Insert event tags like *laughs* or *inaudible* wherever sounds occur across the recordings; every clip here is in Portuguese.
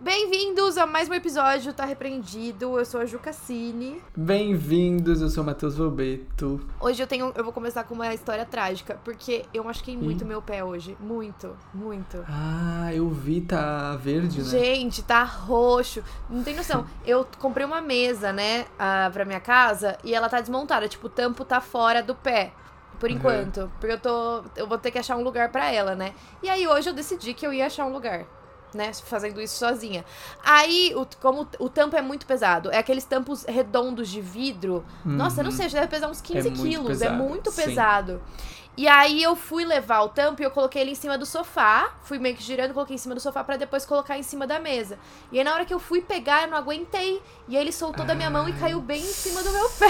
Bem-vindos a mais um episódio Tá Repreendido. Eu sou a Ju Cassini. Bem-vindos, eu sou o Matheus Volbeto. Hoje eu tenho, eu vou começar com uma história trágica, porque eu machuquei muito meu pé hoje, muito, muito. Ah, eu vi, tá verde, né? Gente, tá roxo. Não tem noção. *laughs* Eu comprei uma mesa, né, ah, pra minha casa e ela tá desmontada, tipo, o tampo tá fora do pé. Por Uhum. enquanto, porque eu tô, eu vou ter que achar um lugar pra ela, né? E aí hoje eu decidi que eu ia achar um lugar. Né, fazendo isso sozinha. Aí, o, como o tampo é muito pesado, é aqueles tampos redondos de vidro. Nossa, eu não Uhum. sei, já deve pesar uns 15 É muito quilos. É pesado, muito sim. E aí eu fui levar o tampo e eu coloquei ele em cima do sofá. Fui meio que girando, coloquei em cima do sofá pra depois colocar em cima da mesa. E aí na hora que eu fui pegar, eu não aguentei. E aí ele soltou da minha mão e Ai. caiu bem em cima do meu *laughs* pé.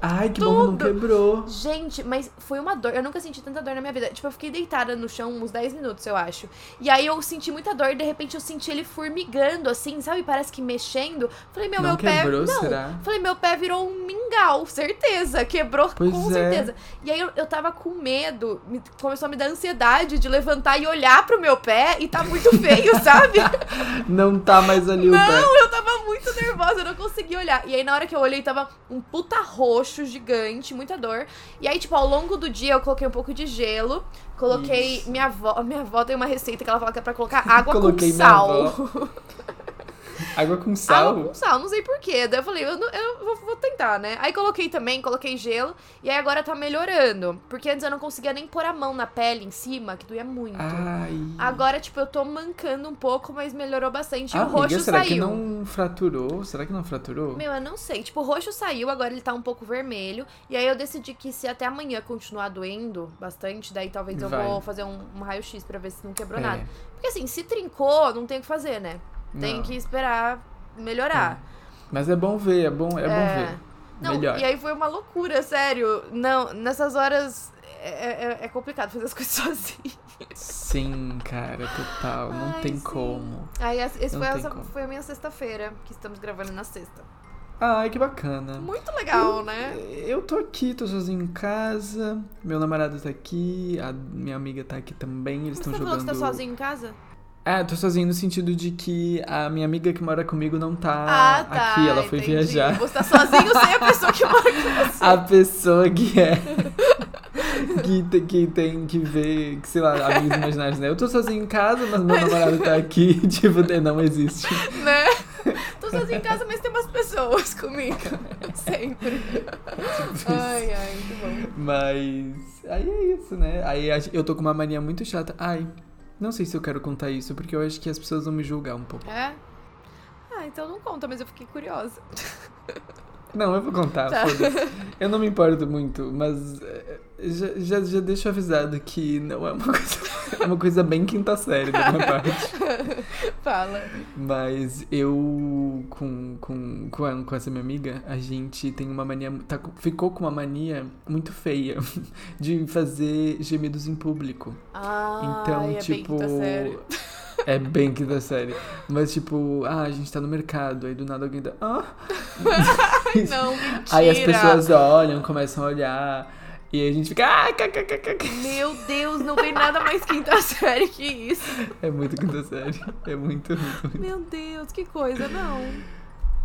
Ai, que bom, não tudo. quebrou. Gente, mas foi uma dor. Eu nunca senti tanta dor na minha vida. Tipo, eu fiquei deitada no chão uns 10 minutos, eu acho. E aí eu senti muita dor e de repente eu senti ele formigando, assim, sabe? Parece que mexendo. Falei, meu, Não meu quebrou, pé. Não. será? Falei, meu pé virou um mingau, certeza. Quebrou Pois com é. certeza. E aí eu, eu tava com medo. me- começou a me dar ansiedade de levantar e olhar pro meu pé e tá muito feio, *laughs* sabe? Não tá mais ali o pé. Não, eu tava muito nervosa, eu não conseguia olhar. E aí, na hora que eu olhei, tava um puta roxo gigante, muita dor. E aí, tipo, ao longo do dia, eu coloquei um pouco de gelo. Coloquei. Isso. Minha avó, minha avó tem uma receita que ela fala que é pra colocar *laughs* água com sal. *laughs* Água com sal? Água com sal, não sei porquê. Daí eu falei, eu, não- eu vou, vou tentar, né? Aí coloquei também, coloquei gelo. E aí agora tá melhorando. Porque antes eu não conseguia nem pôr a mão na pele em cima, que doía muito. Ai. Agora, tipo, eu tô mancando um pouco, mas melhorou bastante. E o Amiga, roxo será saiu. que não fraturou? Será que não fraturou? Meu, eu não sei. Tipo, o roxo saiu, agora ele tá um pouco vermelho. E aí eu decidi que se até amanhã continuar doendo bastante, daí talvez eu Vai. vou fazer um, um raio-x pra ver se não quebrou É. nada. Porque assim, se trincou, não tem o que fazer, né? Tem Não. que esperar melhorar. Mas é bom ver, é bom, é, É. bom ver. Não, Melhor. e aí foi uma loucura, sério. Não, nessas horas é, é- é complicado fazer as *laughs* coisas sozinho. Sim, cara, total. Não Ai, tem sim. como. Aí esse Não foi, essa, como. foi a minha sexta-feira, que estamos gravando na sexta. Ai, que bacana. Muito legal, né? Eu tô aqui, tô sozinho em casa. Meu namorado tá aqui, a minha amiga tá aqui também. Eles Você estão tá jogando. que tá sozinho em casa? É, tô sozinho no sentido de que a minha amiga que mora comigo não tá, Ah, tá. aqui, ela foi entendi. viajar. Você tá sozinho sem a *laughs* pessoa que mora com você. A pessoa que é. *laughs* que, te- que tem que ver, que, sei lá, amigos imaginários, né? Eu tô sozinho em casa, mas meu namorado tá aqui, *laughs* tipo, não existe. né? Tô sozinho em casa, mas tem umas pessoas comigo. Sempre. Tipo Ai, ai, muito bom. Mas. Aí é isso, né? Aí eu tô com uma mania muito chata. Ai, não sei se eu quero contar isso, porque eu acho que as pessoas vão me julgar um pouco. É? Ah, então não conta, mas eu fiquei curiosa. *laughs* Não, eu vou contar, Tá. foda-se. Eu não me importo muito, mas é, já, já, já deixo avisado que não é uma coisa. É uma coisa bem quinta série da minha parte. *laughs* Fala. Mas eu, com, com, com, a- com essa minha amiga, a gente tem uma mania. Tá, ficou com uma mania muito feia *laughs* de fazer gemidos em público. Ah, Então, é tipo. bem quinta série. É bem quinta série. Mas, tipo, ah, a gente tá no mercado, aí do nada alguém dá. Ah! *laughs* Não, mentira. Aí as pessoas olham, começam a olhar. E aí a gente fica. Ah, kkkk. Meu Deus, não tem nada mais quinta *laughs* série que isso. É muito quinta série. É muito, muito, muito. Meu Deus, que coisa, não.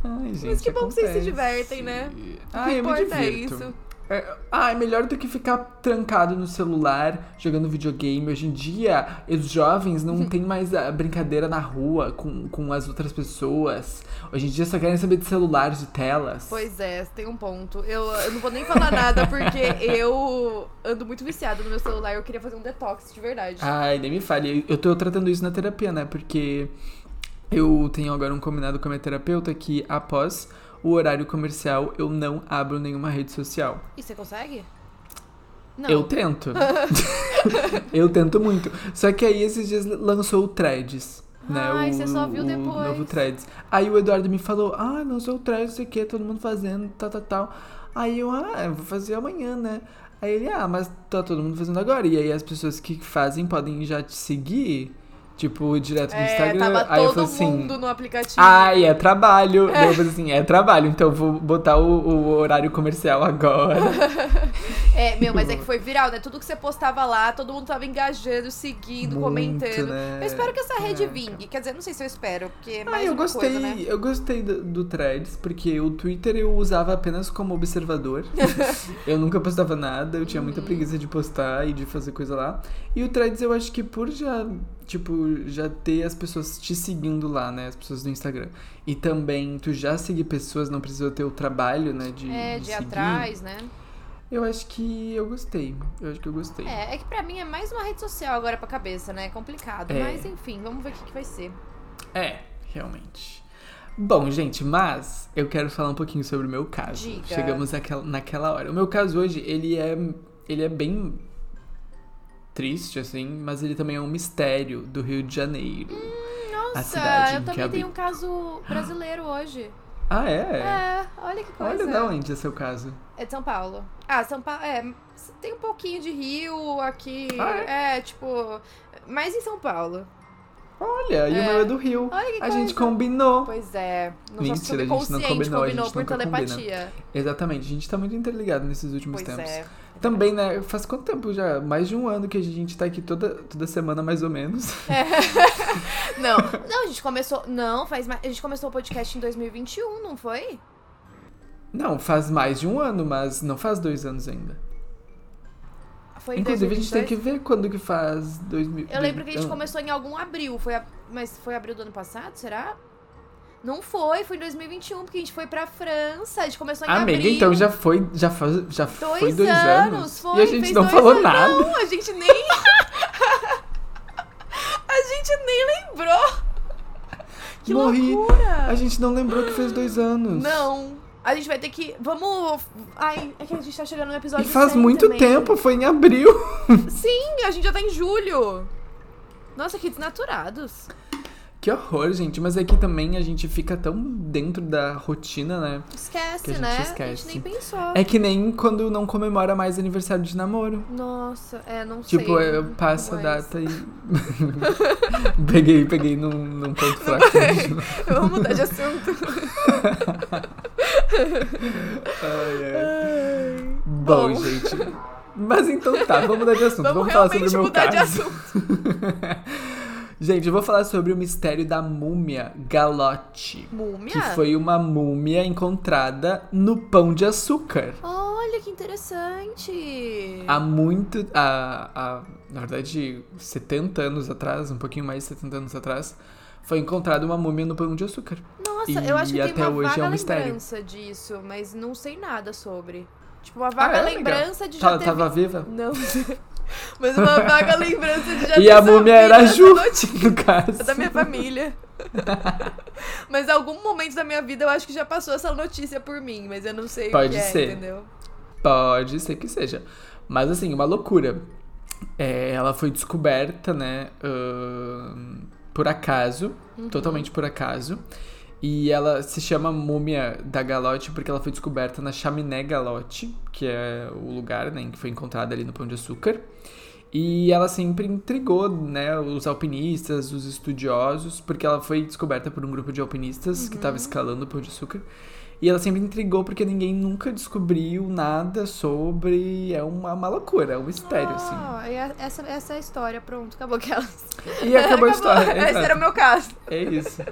Ai, gente. Mas que bom que vocês se divertem, né? Ah, o que eu me importa é isso. É, ah, é melhor do que ficar trancado no celular, jogando videogame. Hoje em dia, os jovens não Uhum. têm mais a brincadeira na rua com, com as outras pessoas. Hoje em dia só querem saber de celulares, de telas. Pois é, tem um ponto. Eu, eu não vou nem falar nada porque eu ando muito viciada no meu celular. Eu queria fazer um detox de verdade. Ai, nem me fale. Eu tô tratando isso na terapia, né? Porque eu tenho agora um combinado com a minha terapeuta que após o horário comercial eu não abro nenhuma rede social. E você consegue? Não. Eu tento. *laughs* eu tento muito. Só que aí esses dias lançou o Threads. Né, Ai, o, você só viu o depois. novo Threads. Aí o Eduardo me falou: Ah, lançou o Threads, não sei o que, todo mundo fazendo, tal, tal, tal. Aí eu, ah, eu vou fazer amanhã, né? Aí ele, ah, mas tá todo mundo fazendo agora. E aí as pessoas que fazem podem já te seguir. Tipo, direto no É, Instagram. tava aí eu todo falei assim. mundo no aplicativo. Ai, é trabalho. Daí eu falei assim, é trabalho, então eu vou botar o, o horário comercial agora. *laughs* É, meu, mas é que foi viral, né? Tudo que você postava lá, todo mundo tava engajando, seguindo, Muito, comentando. né? Eu espero que essa rede Caraca. vingue. Quer dizer, não sei se eu espero, porque é Ah, mais eu gostei, coisa, né? eu gostei do, do Threads, porque o Twitter eu usava apenas como observador. *laughs* eu nunca postava nada, eu tinha muita Uhum. preguiça de postar e de fazer coisa lá. E o Threads eu acho que por já, tipo, já ter as pessoas te seguindo lá, né, as pessoas do Instagram. E também tu já seguir pessoas, não precisa ter o trabalho, né, de É, de de atrás, né? Eu acho que eu gostei. Eu acho que eu gostei. É, é que pra mim é mais uma rede social agora pra cabeça, né? É complicado. É. Mas enfim, vamos ver o que, que vai ser. É, realmente. Bom, gente, mas eu quero falar um pouquinho sobre o meu caso. Diga. Chegamos naquela, naquela hora. O meu caso hoje, ele é, ele é bem triste, assim, mas ele também é um mistério do Rio de Janeiro. Nossa, cidade eu também tenho um caso brasileiro hoje. Ah, é? É, olha que coisa. Olha da onde é seu caso. É de São Paulo. Ah, São Paulo. É, tem um pouquinho de Rio aqui. Ah, é? tipo. Mais em São Paulo. Olha, e o É. meu é do Rio. A coisa. gente combinou. Pois é. No Mentira, a gente não combinou, a gente por nunca combina. telepatia. Exatamente, a gente tá muito interligado nesses últimos Pois tempos. é. Também, né? Faz quanto tempo já? Mais de um ano que a gente tá aqui toda, toda semana, mais ou menos. *laughs* Não, não, a gente começou. Não, faz mais. A gente começou o podcast em 2021, não foi? Não, faz mais de um ano, mas não faz dois anos ainda. Foi Inclusive, a gente tem 2022? que ver quando que faz 2000. Eu lembro que a gente começou em algum abril. Foi a- Mas foi abril do ano passado, será? Não foi, foi em 2021, porque a gente foi pra França. A gente começou em Amiga, abril. então já foi, já faz, já Dois, foi dois anos, anos. foi. e a gente não falou anos. nada. Não, a gente nem. *laughs* a gente nem lembrou. Que Morri. loucura. A gente não lembrou que fez dois anos. Não. A gente vai ter que. Vamos. Ai, é que a gente tá chegando no E episódio faz 100 muito também. tempo, foi em abril. *laughs* Sim, a gente já tá em julho. Nossa, que desnaturados. Que horror, gente. Mas aqui também a gente fica tão dentro da rotina, né? Esquece, Que a gente né? A esquece. gente nem pensou. É que nem quando não comemora mais aniversário de namoro. Nossa, é, não sei. Tipo, eu passo a é data e. *laughs* peguei, peguei num, num ponto fraco. Vamos mudar de assunto. *laughs* *laughs* Ai, ai. Ai. Bom, gente. Mas então tá, vamos mudar de assunto. Vamos, Vamos, falar sobre o meu mudar de caso. assunto. *laughs* gente, eu vou falar sobre o mistério da múmia Galote. Múmia? Que foi uma múmia encontrada no pão de açúcar. Olha que interessante. Há muito. Há, há, na verdade, 70 anos atrás, um pouquinho mais de 70 anos atrás, foi encontrada uma múmia no pão de açúcar. Nossa, E eu acho que tem uma hoje é vaga um mistério. lembrança disso, mas não sei nada sobre. Tipo, uma vaga Ah, é, lembrança de já Tá, ter tava vi- viva? Não. *laughs* mas uma vaga lembrança de já E ter a múmia era a essa Ju, notícia no caso. da minha família. *laughs* mas algum momento da minha vida eu acho que já passou essa notícia por mim, mas eu não sei Pode o que é, ser. entendeu? Pode ser que seja. Mas assim, uma loucura. É, ela foi descoberta, né? ahn, por acaso. Uhum. Totalmente por acaso. E ela se chama Múmia da Galote porque ela foi descoberta na Chaminé Galote, que é o lugar né, em que foi encontrada ali no Pão de Açúcar. E ela sempre intrigou, né, os alpinistas, os estudiosos, porque ela foi descoberta por um grupo de alpinistas que estava escalando o Pão de Açúcar. E ela sempre intrigou porque ninguém nunca descobriu nada sobre. É uma, uma loucura, é um mistério, assim. Ah, e a- essa, essa é a história, pronto, acabou aquelas. E acabou a *laughs* história. Esse exato. era o meu caso. É isso.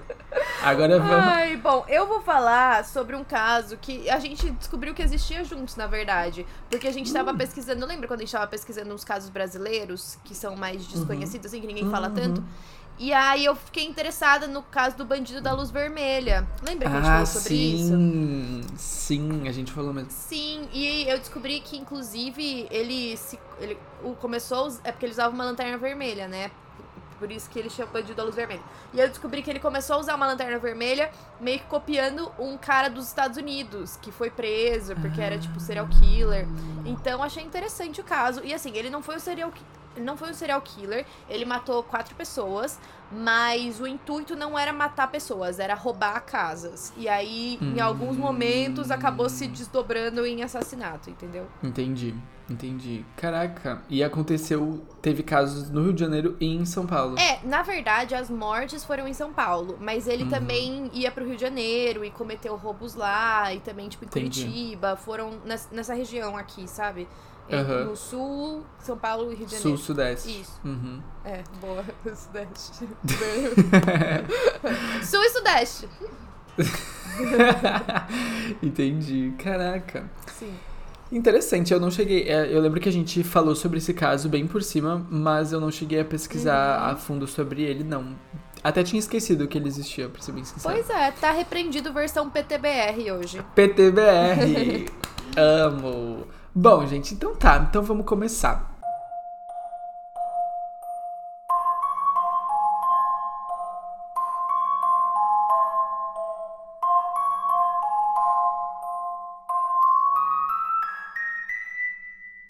Agora vamos. Ai, bom, eu vou falar sobre um caso que a gente descobriu que existia juntos, na verdade. Porque a gente tava Hum. pesquisando, lembra quando a gente tava pesquisando uns casos brasileiros que são mais desconhecidos, assim, que ninguém fala Uhum. tanto? E aí eu fiquei interessada no caso do bandido da luz vermelha. Lembra que a gente Ah, falou sobre isso? sim. Sim, a gente falou mesmo. Sim, e eu descobri que, inclusive, ele se. Ele o, começou. É porque ele usava uma lanterna vermelha, né? Por isso que ele chama bandido da luz vermelha. E eu descobri que ele começou a usar uma lanterna vermelha, meio que copiando um cara dos Estados Unidos, que foi preso, porque era tipo serial killer. Então achei interessante o caso. E assim, ele não foi um serial ki- ele não foi um serial killer, ele matou quatro pessoas, mas o intuito não era matar pessoas, era roubar casas. E aí, em alguns Hum. momentos, acabou se desdobrando em assassinato, entendeu? Entendi. Entendi. Caraca. E aconteceu, teve casos no Rio de Janeiro e em São Paulo. É, na verdade, as mortes foram em São Paulo, mas ele Uhum. também ia pro Rio de Janeiro e cometeu roubos lá, e também, tipo, em Entendi. Curitiba, foram nes- nessa região aqui, sabe? Aham. No sul, São Paulo e Rio de Sul, Janeiro. Sudeste. Isso. Uhum. É, boa. *laughs* Sudeste. *laughs* sul e Sudeste. *laughs* Entendi. Caraca. Sim. Interessante, eu não cheguei. é, Eu lembro que a gente falou sobre esse caso bem por cima, mas eu não cheguei a pesquisar Uhum. a fundo sobre ele, não. Até tinha esquecido que ele existia, pra ser bem sincero. Pois é, tá repreendido versão PTBR hoje. PTBR! Amo! Bom, gente, então tá, então vamos começar.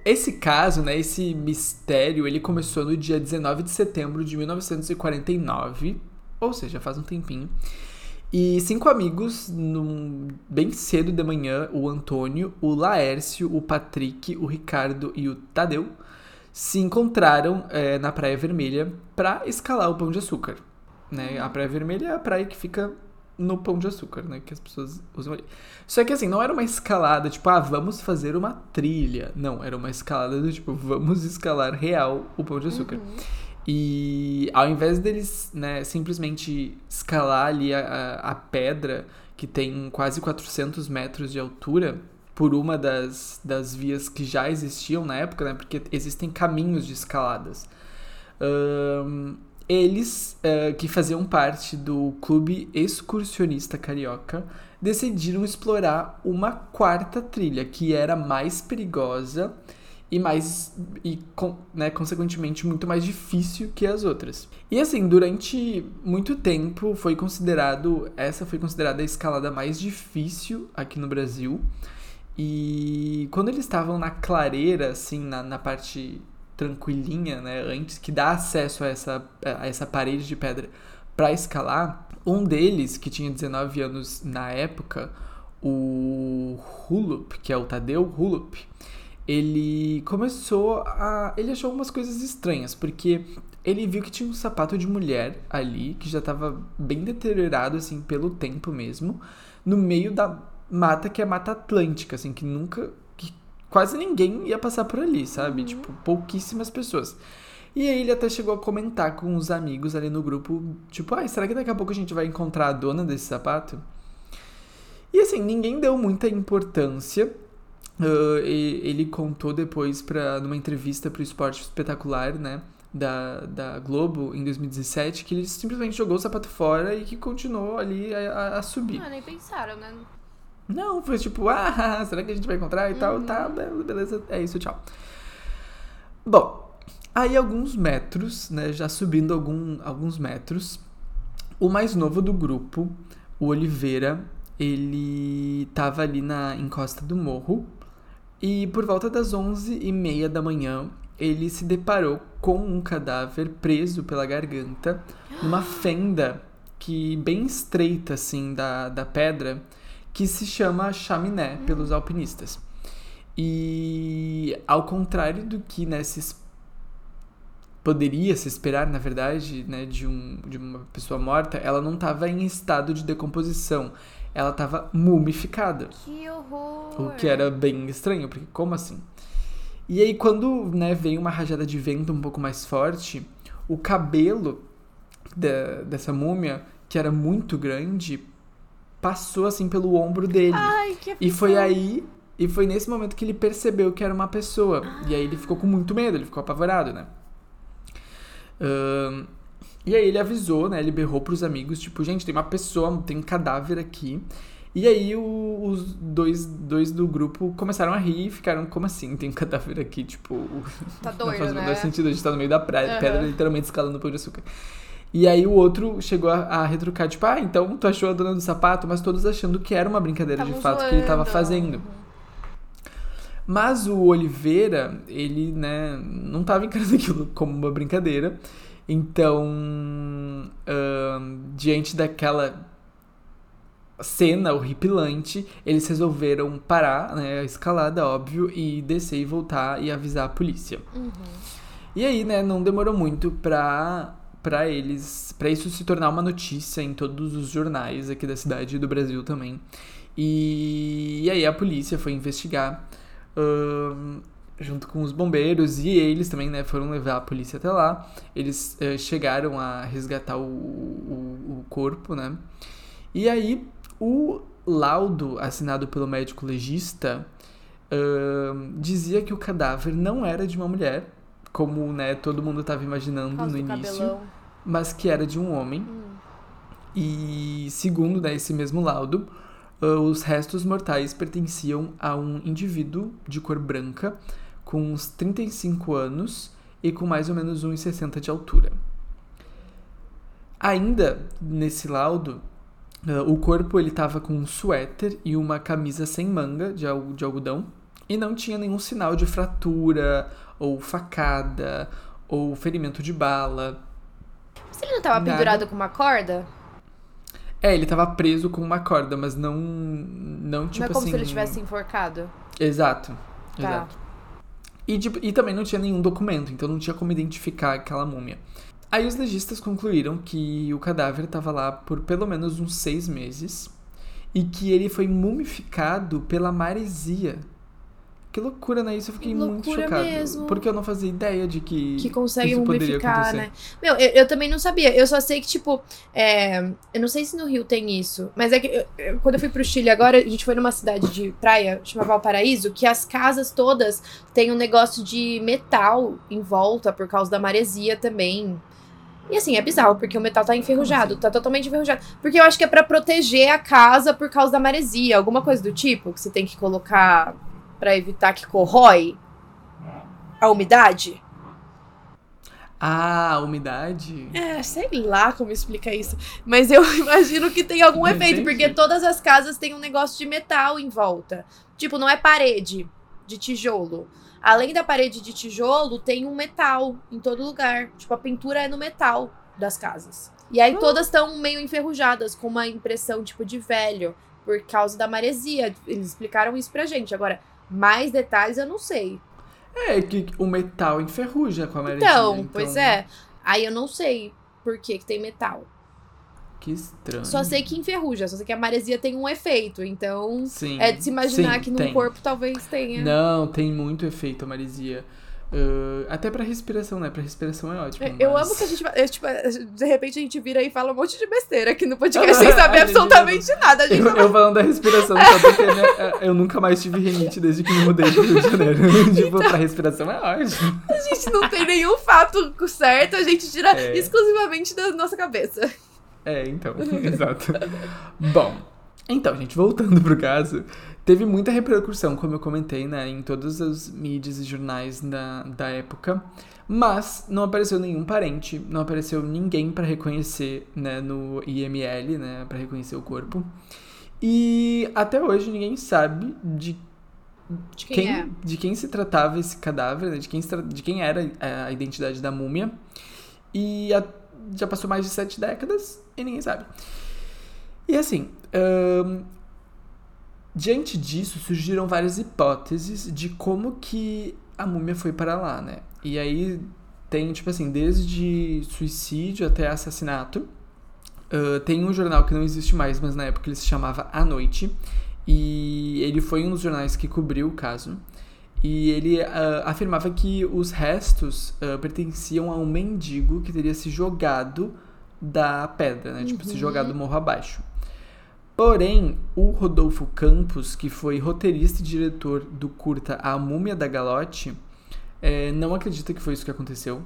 Esse caso, né, esse mistério, ele começou no dia 19 de setembro de 1949, ou seja, faz um tempinho. E cinco amigos, num, bem cedo de manhã, o Antônio, o Laércio, o Patrick, o Ricardo e o Tadeu, se encontraram eh, na Praia Vermelha para escalar o Pão de Açúcar. Né? A Praia Vermelha é a praia que fica no Pão de Açúcar, né? Que as pessoas usam ali. Só que assim, não era uma escalada tipo, ah, vamos fazer uma trilha. Não, era uma escalada do tipo, vamos escalar real o Pão de Açúcar. Uhum. E ao invés deles, né, simplesmente escalar ali a, a, pedra, que tem quase 400 metros de altura, por uma das, das vias que já existiam na época, né, porque existem caminhos de escaladas. Ahn, eles, eh, que faziam parte do Clube Excursionista Carioca, decidiram explorar uma quarta trilha, que era mais perigosa e mais e né, consequentemente muito mais difícil que as outras. E assim, durante muito tempo foi considerado essa foi considerada a escalada mais difícil aqui no Brasil. E quando eles estavam na clareira, assim, na, na parte tranquilinha, né, antes que dá acesso a essa, a essa parede de pedra para escalar, um deles, que tinha 19 anos na época, o Hulup, que é o Tadeu Hulup, ele começou a. Ele achou algumas coisas estranhas, porque ele viu que tinha um sapato de mulher ali, que já estava bem deteriorado, assim, pelo tempo mesmo, no meio da mata que é a Mata Atlântica, assim, que nunca. que quase ninguém ia passar por ali, sabe? Tipo, pouquíssimas pessoas. E aí ele até chegou a comentar com os amigos ali no grupo, tipo, ai, será que daqui a pouco a gente vai encontrar a dona desse sapato? E assim, ninguém deu muita importância. Ah, e- ele contou depois para numa entrevista para o Esporte Espetacular, né, da, da Globo em 2017, que ele simplesmente jogou o sapato fora e que continuou ali a, a- subir. Ah, nem pensaram, né? Não, foi tipo, *laughs* ah, será que a gente vai encontrar e tal? Tá, be- beleza, é isso, tchau. Bom, aí alguns metros, né, já subindo algum, alguns metros, o mais novo do grupo, o Oliveira, ele tava ali na encosta do morro e por volta das 11 e meia da manhã ele se deparou com um cadáver preso pela garganta numa *gasps* fenda que bem estreita assim da, da pedra que se chama chaminé pelos alpinistas. E ao contrário do que né, se poderia se esperar, na verdade, né, de, um, de uma pessoa morta, ela não estava em estado de decomposição. Ela estava mumificada. Que horror! O que era bem estranho, porque como assim? E aí, quando né, veio uma rajada de vento um pouco mais forte, o cabelo da- dessa múmia, que era muito grande, passou assim pelo ombro dele. Ai, que E foi aí, e foi nesse momento que ele percebeu que era uma pessoa. E aí ele ficou com muito medo, ele ficou apavorado, né? Ahn, e aí ele avisou, né? Ele berrou pros amigos, tipo, gente, tem uma pessoa, tem um cadáver aqui. E aí o- os dois, dois do grupo começaram a rir e ficaram, como assim? Tem um cadáver aqui, tipo. *laughs* Tá não doido, faz o menor né? sentido, a gente tá no meio da praia, Aham. pedra literalmente escalando pão de açúcar. E aí o outro chegou a, a retrucar, tipo, ah, então tu achou a dona do sapato, mas todos achando que era uma brincadeira de fato que ele tava zoando. fazendo. Mas o Oliveira, ele, né, não tava encarando *laughs* aquilo como uma brincadeira. Então, diante daquela cena horripilante, eles resolveram parar, né, a escalada, óbvio, e descer e voltar e avisar a polícia. Uhum. E aí, né, não demorou muito pra, pra eles, pra isso se tornar uma notícia em todos os jornais aqui da cidade e do Brasil também. E, e aí a polícia foi investigar, ahn, junto com os bombeiros e eles também, né, foram levar a polícia até lá. Eles eh, chegaram a resgatar o, o, o corpo, né. E aí, o laudo assinado pelo médico legista ahn, dizia que o cadáver não era de uma mulher, como né, todo mundo estava imaginando no início, cabelão. mas que era de um homem. Hum. E segundo né, esse mesmo laudo, ah, os restos mortais pertenciam a um indivíduo de cor branca, com uns 35 anos e com mais ou menos 1,60 de altura. Ainda nesse laudo, ah, o corpo ele tava com um suéter e uma camisa sem manga de, al- de algodão e não tinha nenhum sinal de fratura ou facada ou ferimento de bala. Se ele não tava Nada. pendurado com uma corda, É, ele tava preso com uma corda, mas não não tipo não é como assim. se ele tivesse enforcado. Exato. Tá. Exato. E, tipo, e também não tinha nenhum documento, então não tinha como identificar aquela múmia. Aí os legistas concluíram que o cadáver estava lá por pelo menos uns seis meses e que ele foi mumificado pela maresia. Que loucura, né? Isso eu fiquei Que muito loucura chocado. mesmo. Porque eu não fazia ideia de que. Que consegue isso acontecer. né? Meu, eu, eu também não sabia. Eu só sei que, tipo, é, eu não sei se no Rio tem isso, mas é que eu- eu- quando eu fui pro Chile agora, a gente foi numa cidade de praia, chamada Valparaíso, que as casas todas têm um negócio de metal em volta por causa da maresia também. E assim, é bizarro, porque o metal tá enferrujado, assim? tá totalmente enferrujado. Porque eu acho que é pra proteger a casa por causa da maresia, alguma coisa do tipo, que você tem que colocar pra evitar que corrói a umidade. Ah, a umidade? É, sei lá como explica isso. Mas eu *laughs* imagino que tem algum efeito, Entendi. porque todas as casas têm um negócio de metal em volta. Tipo, não é parede de tijolo. Além da parede de tijolo, tem um metal em todo lugar. Tipo, a pintura é no metal das casas. E aí Ah. todas estão meio enferrujadas, com uma impressão, tipo, de velho, por causa da maresia. Eles explicaram isso pra gente. Agora, mais detalhes eu não sei. É que o metal enferruja com a maresia. Então, pois é. Aí eu não sei por que, que tem metal. Que estranho. Só sei que enferruja, só sei que a maresia tem um efeito. Então, Sim. é de se imaginar Sim, que no corpo talvez tenha. Não, tem muito efeito a maresia. Ah, até pra respiração, né? Pra respiração é ótimo. Eu- Eu mas- amo que a gente. é, tipo, de repente a gente vira e fala um monte de besteira aqui no podcast *laughs* sem saber absolutamente nada. A gente, Eu, eu falando da respiração, só porque né, eu nunca mais tive rinite desde que me mudei pro Rio de Janeiro. *laughs* tipo, pra respiração é ótimo. a gente não tem nenhum fato certo, a gente tira É. exclusivamente da nossa cabeça. É, então, *laughs* exato. Bom, então, gente, voltando pro caso, teve muita repercussão, como eu comentei, né, em todas as mídias e jornais da, da época, mas não apareceu nenhum parente, não apareceu ninguém pra reconhecer, né, no IML, né, pra reconhecer o corpo. E até hoje ninguém sabe de De quem, é? de quem se tratava esse cadáver, né? de, quem de quem era a identidade da múmia. E a- já passou mais de sete décadas e ninguém sabe. E assim, ahn, diante disso surgiram várias hipóteses de como que a múmia foi para lá, né? E aí tem, tipo assim, desde suicídio até assassinato. Ah, tem um jornal que não existe mais, mas na época ele se chamava A Noite. E ele foi um dos jornais que cobriu o caso. E ele ah, afirmava que os restos ah, pertenciam a um mendigo que teria se jogado da pedra, né? Tipo, se Uhum. jogado morro abaixo. Porém, o Rodolfo Campos, que foi roteirista e diretor do curta A Múmia da Galote, eh, não acredita que foi isso que aconteceu.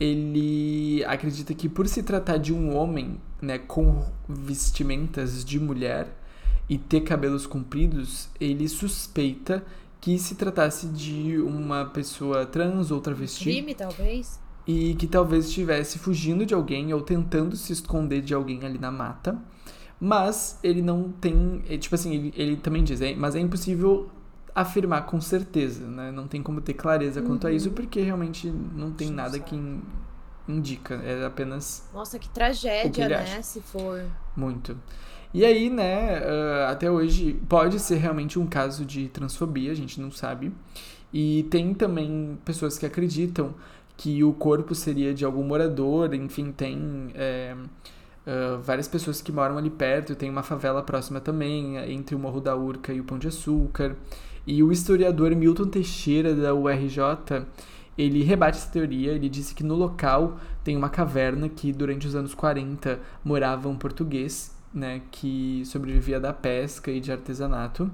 Ele acredita que por se tratar de um homem, né, com vestimentas de mulher e ter cabelos compridos, ele suspeita que se tratasse de uma pessoa trans ou travesti Crime, talvez? e que talvez estivesse fugindo de alguém ou tentando se esconder de alguém ali na mata. Mas ele não tem. é, Tipo assim, ele, ele também diz, é, mas é impossível afirmar com certeza, né? Não tem como ter clareza quanto a isso, porque realmente não tem nada que in- indica. É apenas Nossa, que que tragédia, ele né? acha? Se for. muito. E aí, né, uh, até hoje pode ser realmente um caso de transfobia, a gente não sabe. E tem também pessoas que acreditam que o corpo seria de algum morador, enfim, tem é, uh, várias pessoas que moram ali perto, tem uma favela próxima também, entre o Morro da Urca e o Pão de Açúcar. E o historiador Milton Teixeira, da URJ, ele rebate essa teoria, ele disse que no local tem uma caverna que durante os anos 40 morava um português, né, que sobrevivia da pesca e de artesanato.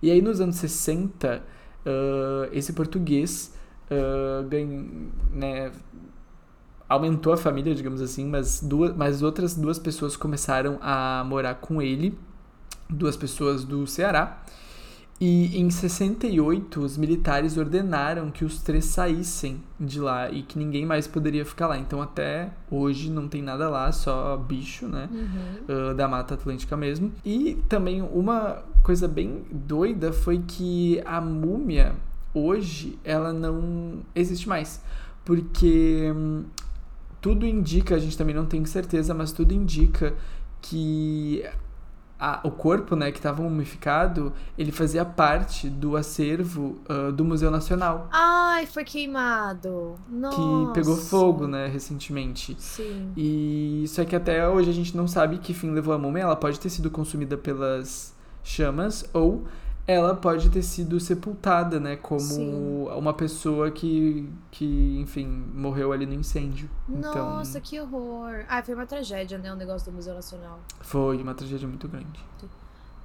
E aí nos anos 60, uh, esse português uh, ganha, né, aumentou a família, digamos assim, mas, duas, mas outras duas pessoas começaram a morar com ele, duas pessoas do Ceará. E em 68, os militares ordenaram que os três saíssem de lá e que ninguém mais poderia ficar lá. Então, até hoje não tem nada lá, só bicho, né? Uhum. Uh, da Mata Atlântica mesmo. E também uma coisa bem doida foi que a múmia, hoje, ela não existe mais. Porque hum, tudo indica, a gente também não tem certeza, mas tudo indica que a, o corpo, né, que estava mumificado, ele fazia parte do acervo uh, do Museu Nacional. Ai, foi queimado. Nossa. Que pegou fogo, né, recentemente. Sim. E só que até hoje a gente não sabe que fim levou a múmia. Ela pode ter sido consumida pelas chamas ou ela pode ter sido sepultada, né? Como Sim. uma pessoa que, que, enfim, morreu ali no incêndio. Então Nossa, então, que horror. Ah, foi uma tragédia, né? O negócio do Museu Nacional. Foi uma tragédia muito grande.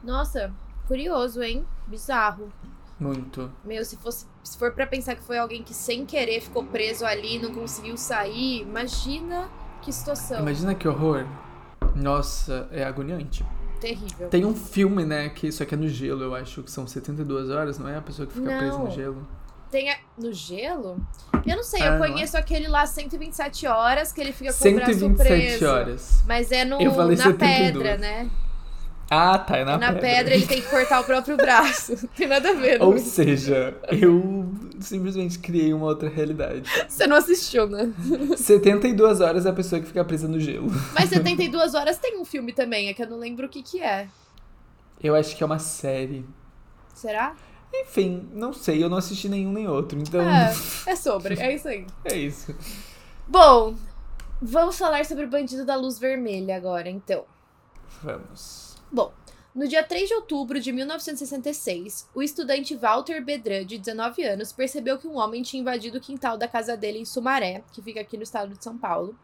Nossa, curioso, hein? Bizarro. Muito. Meu, se, fosse, se for para pensar que foi alguém que sem querer ficou preso ali, não conseguiu sair, imagina que situação. Imagina que horror. Nossa, é agoniante terrível. Tem um filme, né, que isso aqui é no gelo, eu acho, que são 72 horas, não é a pessoa que fica não. presa no gelo? Tem a... no gelo? Eu não sei, ah, eu conheço aquele lá 127 horas que ele fica com 127 o braço preso. horas. Mas é no, na 72. pedra, né? Ah, tá, é na, na pedra. pedra. ele tem que cortar o próprio braço. Não *laughs* tem nada a ver. Ou seja, eu simplesmente criei uma outra realidade. Você não assistiu, né? 72 horas é a pessoa que fica presa no gelo. Mas *laughs* 72 horas tem um filme também, é que eu não lembro o que que é. Eu acho que é uma série. Será? Enfim, não sei, eu não assisti nenhum nem outro, então... É, é sobre, é isso aí. *laughs* É isso. Bom, vamos falar sobre o Bandido da Luz Vermelha agora, então. Vamos. Bom, no dia 3 de outubro de 1966, o estudante Walter Bedran, de 19 anos, percebeu que um homem tinha invadido o quintal da casa dele em Sumaré, que fica aqui no estado de São Paulo.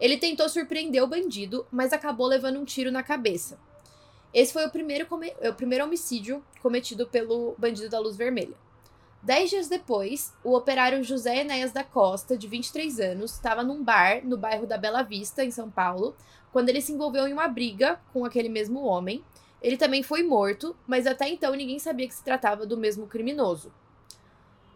Ele tentou surpreender o bandido, mas acabou levando um tiro na cabeça. Esse foi o primeiro, o primeiro homicídio cometido pelo bandido da luz vermelha. Dez dias depois, o operário José Enéas da Costa, de 23 anos, estava num bar no bairro da Bela Vista, em São Paulo, quando ele se envolveu em uma briga com aquele mesmo homem. Ele também foi morto, mas até então ninguém sabia que se tratava do mesmo criminoso.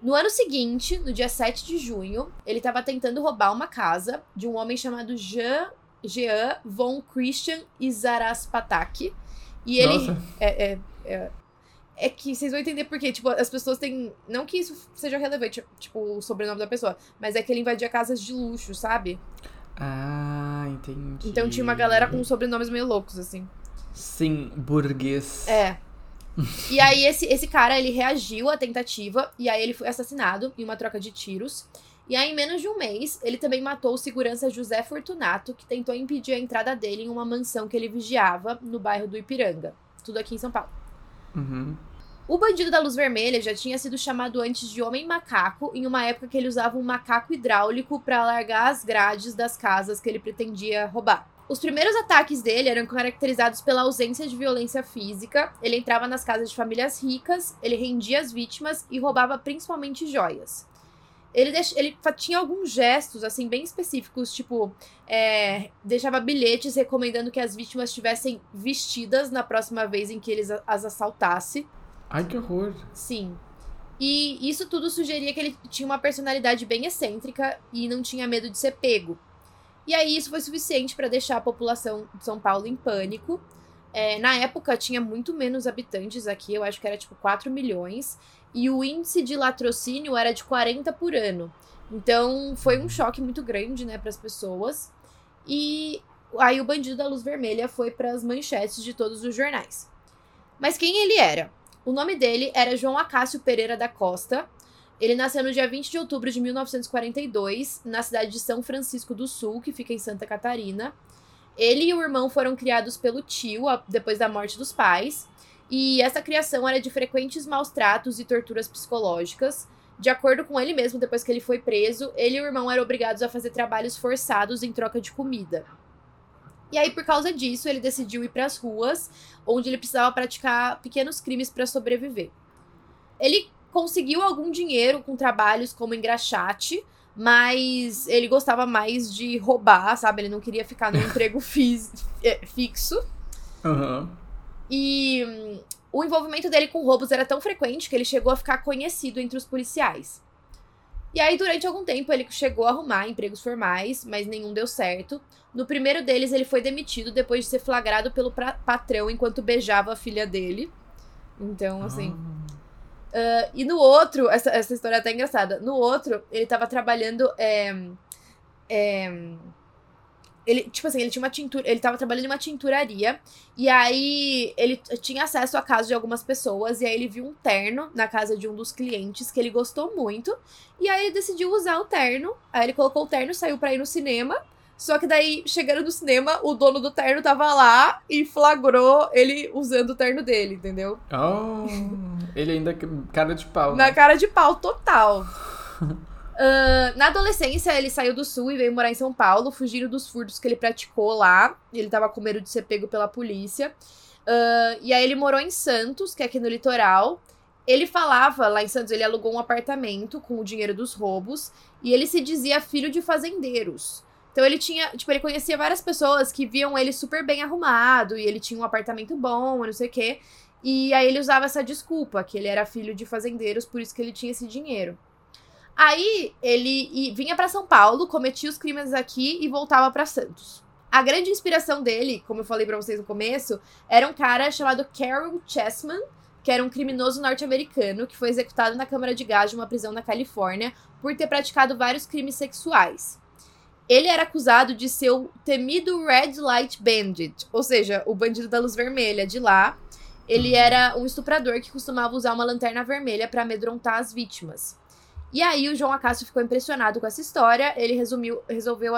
No ano seguinte, no dia 7 de junho, ele estava tentando roubar uma casa de um homem chamado Jean, Jean von Christian Izaraspatak. E ele. É, é, é, é, que vocês vão entender por quê. Tipo, as pessoas têm. Não que isso seja relevante, tipo, o sobrenome da pessoa, mas é que ele invadia casas de luxo, sabe? Ah, entendi. Então tinha uma galera com sobrenomes meio loucos, assim. Sim, burguês. É. e aí esse, esse cara, ele reagiu à tentativa e aí ele foi assassinado em uma troca de tiros. E aí, em menos de um mês, ele também matou o segurança José Fortunato, que tentou impedir a entrada dele em uma mansão que ele vigiava no bairro do Ipiranga. Tudo aqui em São Paulo. Uhum. O bandido da luz vermelha já tinha sido chamado antes de homem macaco, em uma época que ele usava um macaco hidráulico para largar as grades das casas que ele pretendia roubar. Os primeiros ataques dele eram caracterizados pela ausência de violência física. Ele entrava nas casas de famílias ricas, ele rendia as vítimas e roubava principalmente joias. Ele, deix... ele tinha alguns gestos, assim, bem específicos, tipo, é... deixava bilhetes recomendando que as vítimas estivessem vestidas na próxima vez em que ele as assaltasse. Ai, que horror. Sim. E isso tudo sugeria que ele tinha uma personalidade bem excêntrica e não tinha medo de ser pego. E aí isso foi suficiente para deixar a população de São Paulo em pânico. É, na época tinha muito menos habitantes aqui, eu acho que era tipo 4 milhões, e o índice de latrocínio era de 40 por ano. Então foi um choque muito grande, né, para as pessoas. E aí o bandido da luz vermelha foi para as manchetes de todos os jornais. Mas quem ele era? O nome dele era João Acácio Pereira da Costa. Ele nasceu no dia 20 de outubro de 1942, na cidade de São Francisco do Sul, que fica em Santa Catarina. Ele e o irmão foram criados pelo tio depois da morte dos pais. E essa criação era de frequentes maus tratos e torturas psicológicas. De acordo com ele mesmo, depois que ele foi preso, ele e o irmão eram obrigados a fazer trabalhos forçados em troca de comida. E aí, por causa disso, ele decidiu ir para as ruas, onde ele precisava praticar pequenos crimes para sobreviver. Ele conseguiu algum dinheiro com trabalhos como engraxate, mas ele gostava mais de roubar, sabe? Ele não queria ficar num emprego *laughs* é, fixo. Uhum. E hum, o envolvimento dele com roubos era tão frequente que ele chegou a ficar conhecido entre os policiais. E aí, durante algum tempo, ele chegou a arrumar empregos formais, mas nenhum deu certo. No primeiro deles, ele foi demitido depois de ser flagrado pelo patrão enquanto beijava a filha dele. Então, assim. Uh, e no outro, essa, essa história é até engraçada. No outro, ele tava trabalhando. É, é, ele, tipo assim, ele tinha uma tintura. Ele tava trabalhando em uma tinturaria. E aí ele tinha acesso à casa de algumas pessoas. E aí ele viu um terno na casa de um dos clientes que ele gostou muito. E aí ele decidiu usar o terno. Aí ele colocou o terno, saiu pra ir no cinema. Só que daí, chegando no cinema, o dono do terno tava lá e flagrou ele usando o terno dele, entendeu? Oh, ele ainda cara de pau. Né? Na cara de pau, total. *laughs* Uh, na adolescência, ele saiu do sul e veio morar em São Paulo, fugindo dos furtos que ele praticou lá. Ele tava com medo de ser pego pela polícia. Uh, e aí ele morou em Santos, que é aqui no litoral. Ele falava, lá em Santos, ele alugou um apartamento com o dinheiro dos roubos. E ele se dizia filho de fazendeiros. Então ele tinha, tipo, ele conhecia várias pessoas que viam ele super bem arrumado. E ele tinha um apartamento bom, não sei o quê. E aí ele usava essa desculpa, que ele era filho de fazendeiros, por isso que ele tinha esse dinheiro. Aí ele vinha para São Paulo, cometia os crimes aqui e voltava para Santos. A grande inspiração dele, como eu falei para vocês no começo, era um cara chamado Carol Chessman, que era um criminoso norte-americano que foi executado na câmara de gás de uma prisão na Califórnia por ter praticado vários crimes sexuais. Ele era acusado de ser o temido Red Light Bandit, ou seja, o bandido da luz vermelha de lá. Ele era um estuprador que costumava usar uma lanterna vermelha para amedrontar as vítimas. E aí o João Acácio ficou impressionado com essa história, ele resumiu, resolveu,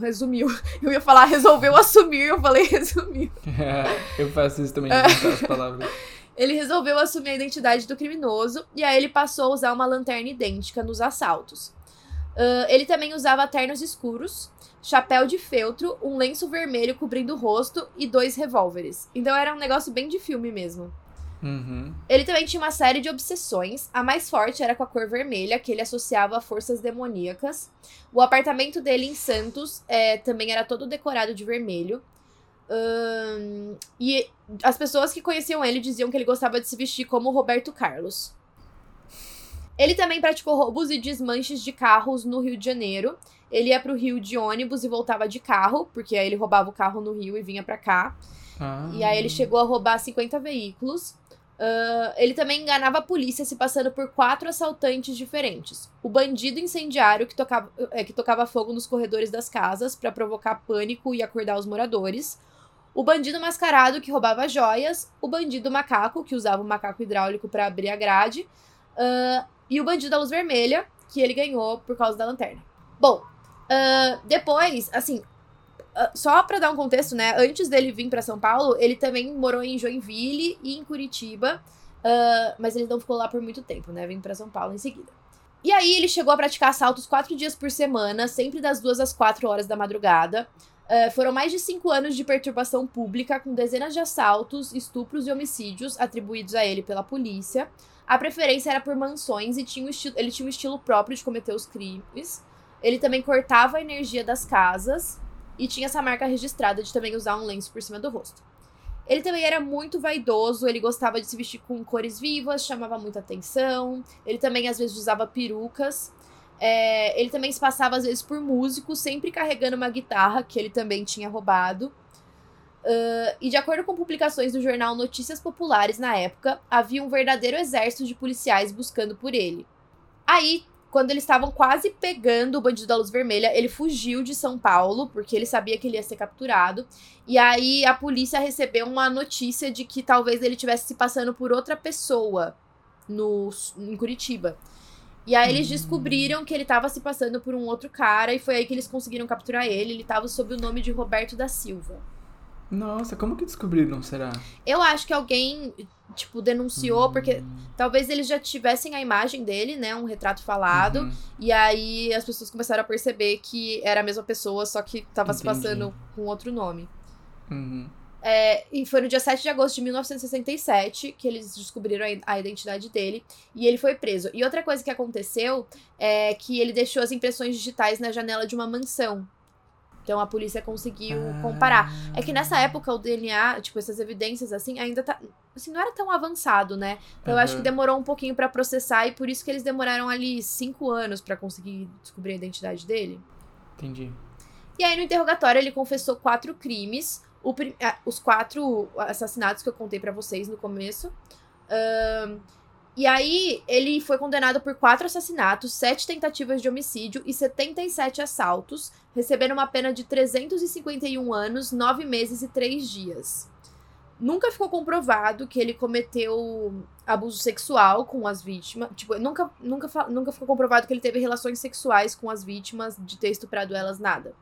resumiu, *laughs* eu ia falar resolveu assumir, eu falei *laughs* resumiu. É, *laughs* eu faço isso também, as palavras. Ele resolveu assumir a identidade do criminoso e aí ele passou a usar uma lanterna idêntica nos assaltos. Uh, ele também usava ternos escuros, chapéu de feltro, um lenço vermelho cobrindo o rosto e dois revólveres. Então era um negócio bem de filme mesmo. Uhum. Ele também tinha uma série de obsessões. A mais forte era com a cor vermelha, que ele associava a forças demoníacas. O apartamento dele em Santos é, também era todo decorado de vermelho. E as pessoas que conheciam ele diziam que ele gostava de se vestir como Roberto Carlos. Ele também praticou roubos e desmanches de carros no Rio de Janeiro. Ele ia pro Rio de ônibus e voltava de carro, porque aí ele roubava o carro no Rio e vinha para cá. Ah. E aí ele chegou a roubar 50 veículos. Uh, ele também enganava a polícia se passando por quatro assaltantes diferentes. O bandido incendiário que tocava, é, que tocava fogo nos corredores das casas para provocar pânico e acordar os moradores. O bandido mascarado que roubava joias. O bandido macaco que usava o macaco hidráulico para abrir a grade. Uh, e o bandido da luz vermelha que ele ganhou por causa da lanterna. Bom, uh, depois, assim, só para dar um contexto, né? Antes dele vir para São Paulo, ele também morou em Joinville e em Curitiba. Uh, mas ele não ficou lá por muito tempo, né? Vim para São Paulo em seguida. E aí ele chegou a praticar assaltos quatro dias por semana, sempre das duas às quatro horas da madrugada. Uh, foram mais de cinco anos de perturbação pública, com dezenas de assaltos, estupros e homicídios atribuídos a ele pela polícia. A preferência era por mansões e tinha um ele tinha um estilo próprio de cometer os crimes. Ele também cortava a energia das casas e tinha essa marca registrada de também usar um lenço por cima do rosto. Ele também era muito vaidoso, ele gostava de se vestir com cores vivas, chamava muita atenção. Ele também às vezes usava perucas. É, ele também se passava às vezes por músico, sempre carregando uma guitarra que ele também tinha roubado. Uh, e de acordo com publicações do jornal Notícias Populares na época, havia um verdadeiro exército de policiais buscando por ele. Aí quando eles estavam quase pegando o bandido da luz vermelha, ele fugiu de São Paulo, porque ele sabia que ele ia ser capturado. E aí a polícia recebeu uma notícia de que talvez ele tivesse se passando por outra pessoa no, em Curitiba. E aí eles descobriram que ele estava se passando por um outro cara e foi aí que eles conseguiram capturar ele. Ele estava sob o nome de Roberto da Silva. Nossa, como que descobriram, será? Eu acho que alguém, tipo, denunciou, Hum. porque talvez eles já tivessem a imagem dele, né? Um retrato falado. Uhum. E aí as pessoas começaram a perceber que era a mesma pessoa, só que tava se Entendi. passando com outro nome. Uhum. É, e foi no dia 7 de agosto de 1967 que eles descobriram a, a identidade dele e ele foi preso. E outra coisa que aconteceu é que ele deixou as impressões digitais na janela de uma mansão. Então a polícia conseguiu comparar. É que nessa época o DNA, tipo, essas evidências assim, ainda tá. Assim, não era tão avançado, né? Então eu acho que demorou um pouquinho pra processar e por isso que eles demoraram ali cinco anos pra conseguir descobrir a identidade dele. Entendi. E aí no interrogatório ele confessou quatro crimes, o ah, os quatro assassinatos que eu contei pra vocês no começo. Ahn, e aí ele foi condenado por quatro assassinatos, sete tentativas de homicídio e 77 assaltos, recebendo uma pena de 351 anos, nove meses e três dias. Nunca ficou comprovado que ele cometeu abuso sexual com as vítimas. Tipo, nunca, nunca, nunca ficou comprovado que ele teve relações sexuais com as vítimas, de ter estuprado elas, nada.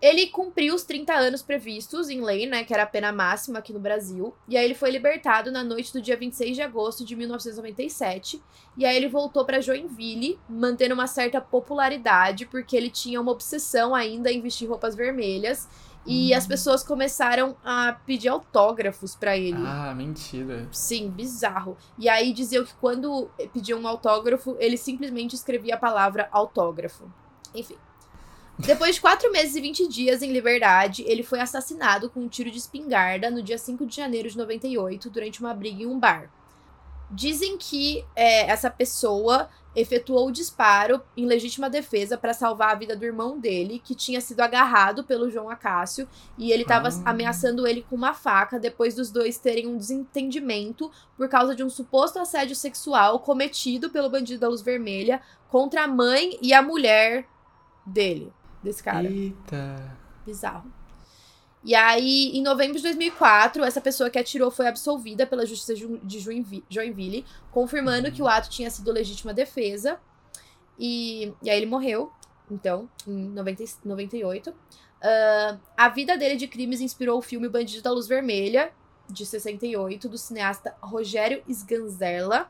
Ele cumpriu os 30 anos previstos em lei, né, que era a pena máxima aqui no Brasil, e aí ele foi libertado na noite do dia 26 de agosto de 1997, e aí ele voltou pra Joinville, mantendo uma certa popularidade, porque ele tinha uma obsessão ainda em vestir roupas vermelhas, e Hum. as pessoas começaram a pedir autógrafos pra ele. Ah, mentira. Sim, bizarro. E aí diziam que quando pediam um autógrafo, ele simplesmente escrevia a palavra autógrafo. Enfim. Depois de 4 meses e 20 dias em liberdade, ele foi assassinado com um tiro de espingarda no dia 5 de janeiro de 98, durante uma briga em um bar. Dizem que é, essa pessoa efetuou o disparo em legítima defesa para salvar a vida do irmão dele, que tinha sido agarrado pelo João Acácio, e ele estava Ah. ameaçando ele com uma faca depois dos dois terem um desentendimento por causa de um suposto assédio sexual cometido pelo bandido da luz vermelha contra a mãe e a mulher dele, desse cara. Eita. Bizarro. E aí, em novembro de 2004, essa pessoa que atirou foi absolvida pela Justiça Ju- de Joinvi- Joinville, confirmando que o ato tinha sido legítima defesa. E, e aí ele morreu, então, em 90, e- 98. Ah, a vida dele de crimes inspirou o filme Bandido da Luz Vermelha, de 68, do cineasta Rogério Sganzerla.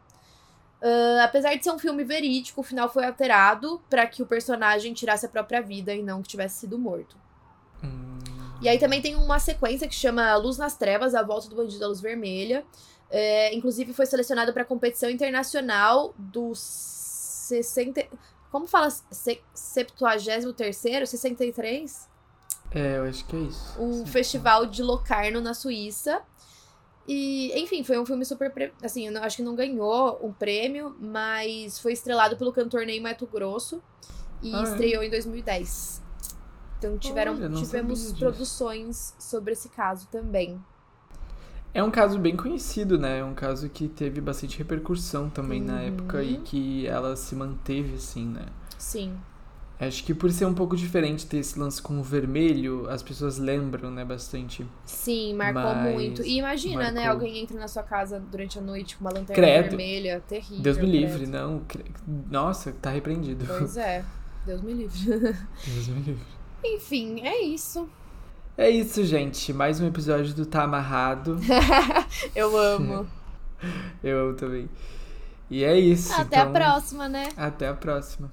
Ah, apesar de ser um filme verídico, o final foi alterado para que o personagem tirasse a própria vida e não que tivesse sido morto. Hum. E aí também tem uma sequência que chama Luz nas Trevas, A Volta do Bandido da Luz Vermelha. É, inclusive foi selecionado para a competição internacional do 60. Como fala? Se, 73? 63? É, eu acho que é isso. Um Sim. festival de Locarno na Suíça. E, enfim, foi um filme super. pre- Assim, eu não- acho que não ganhou um prêmio, mas foi estrelado pelo cantor Ney Mato Grosso e Ah, é? estreou em 2010. Então tiveram, Olha, tivemos produções sobre esse caso também. É um caso bem conhecido, né? É um caso que teve bastante repercussão também na Uhum. época e que ela se manteve assim, né? Sim. Acho que por ser um pouco diferente ter esse lance com o vermelho, as pessoas lembram, né, bastante. Sim, marcou Mas muito. E imagina, né? marcou. Alguém entra na sua casa durante a noite com uma lanterna Credo. vermelha, terrível. Deus me livre, credo. não. cre- Nossa, tá repreendido. Pois é. Deus me livre. *laughs* Deus me livre. Enfim, é isso. É isso, gente. Mais um episódio do Tá Amarrado. *laughs* Eu amo. *laughs* Eu também. E é isso. Até a então, próxima, né? Até a próxima.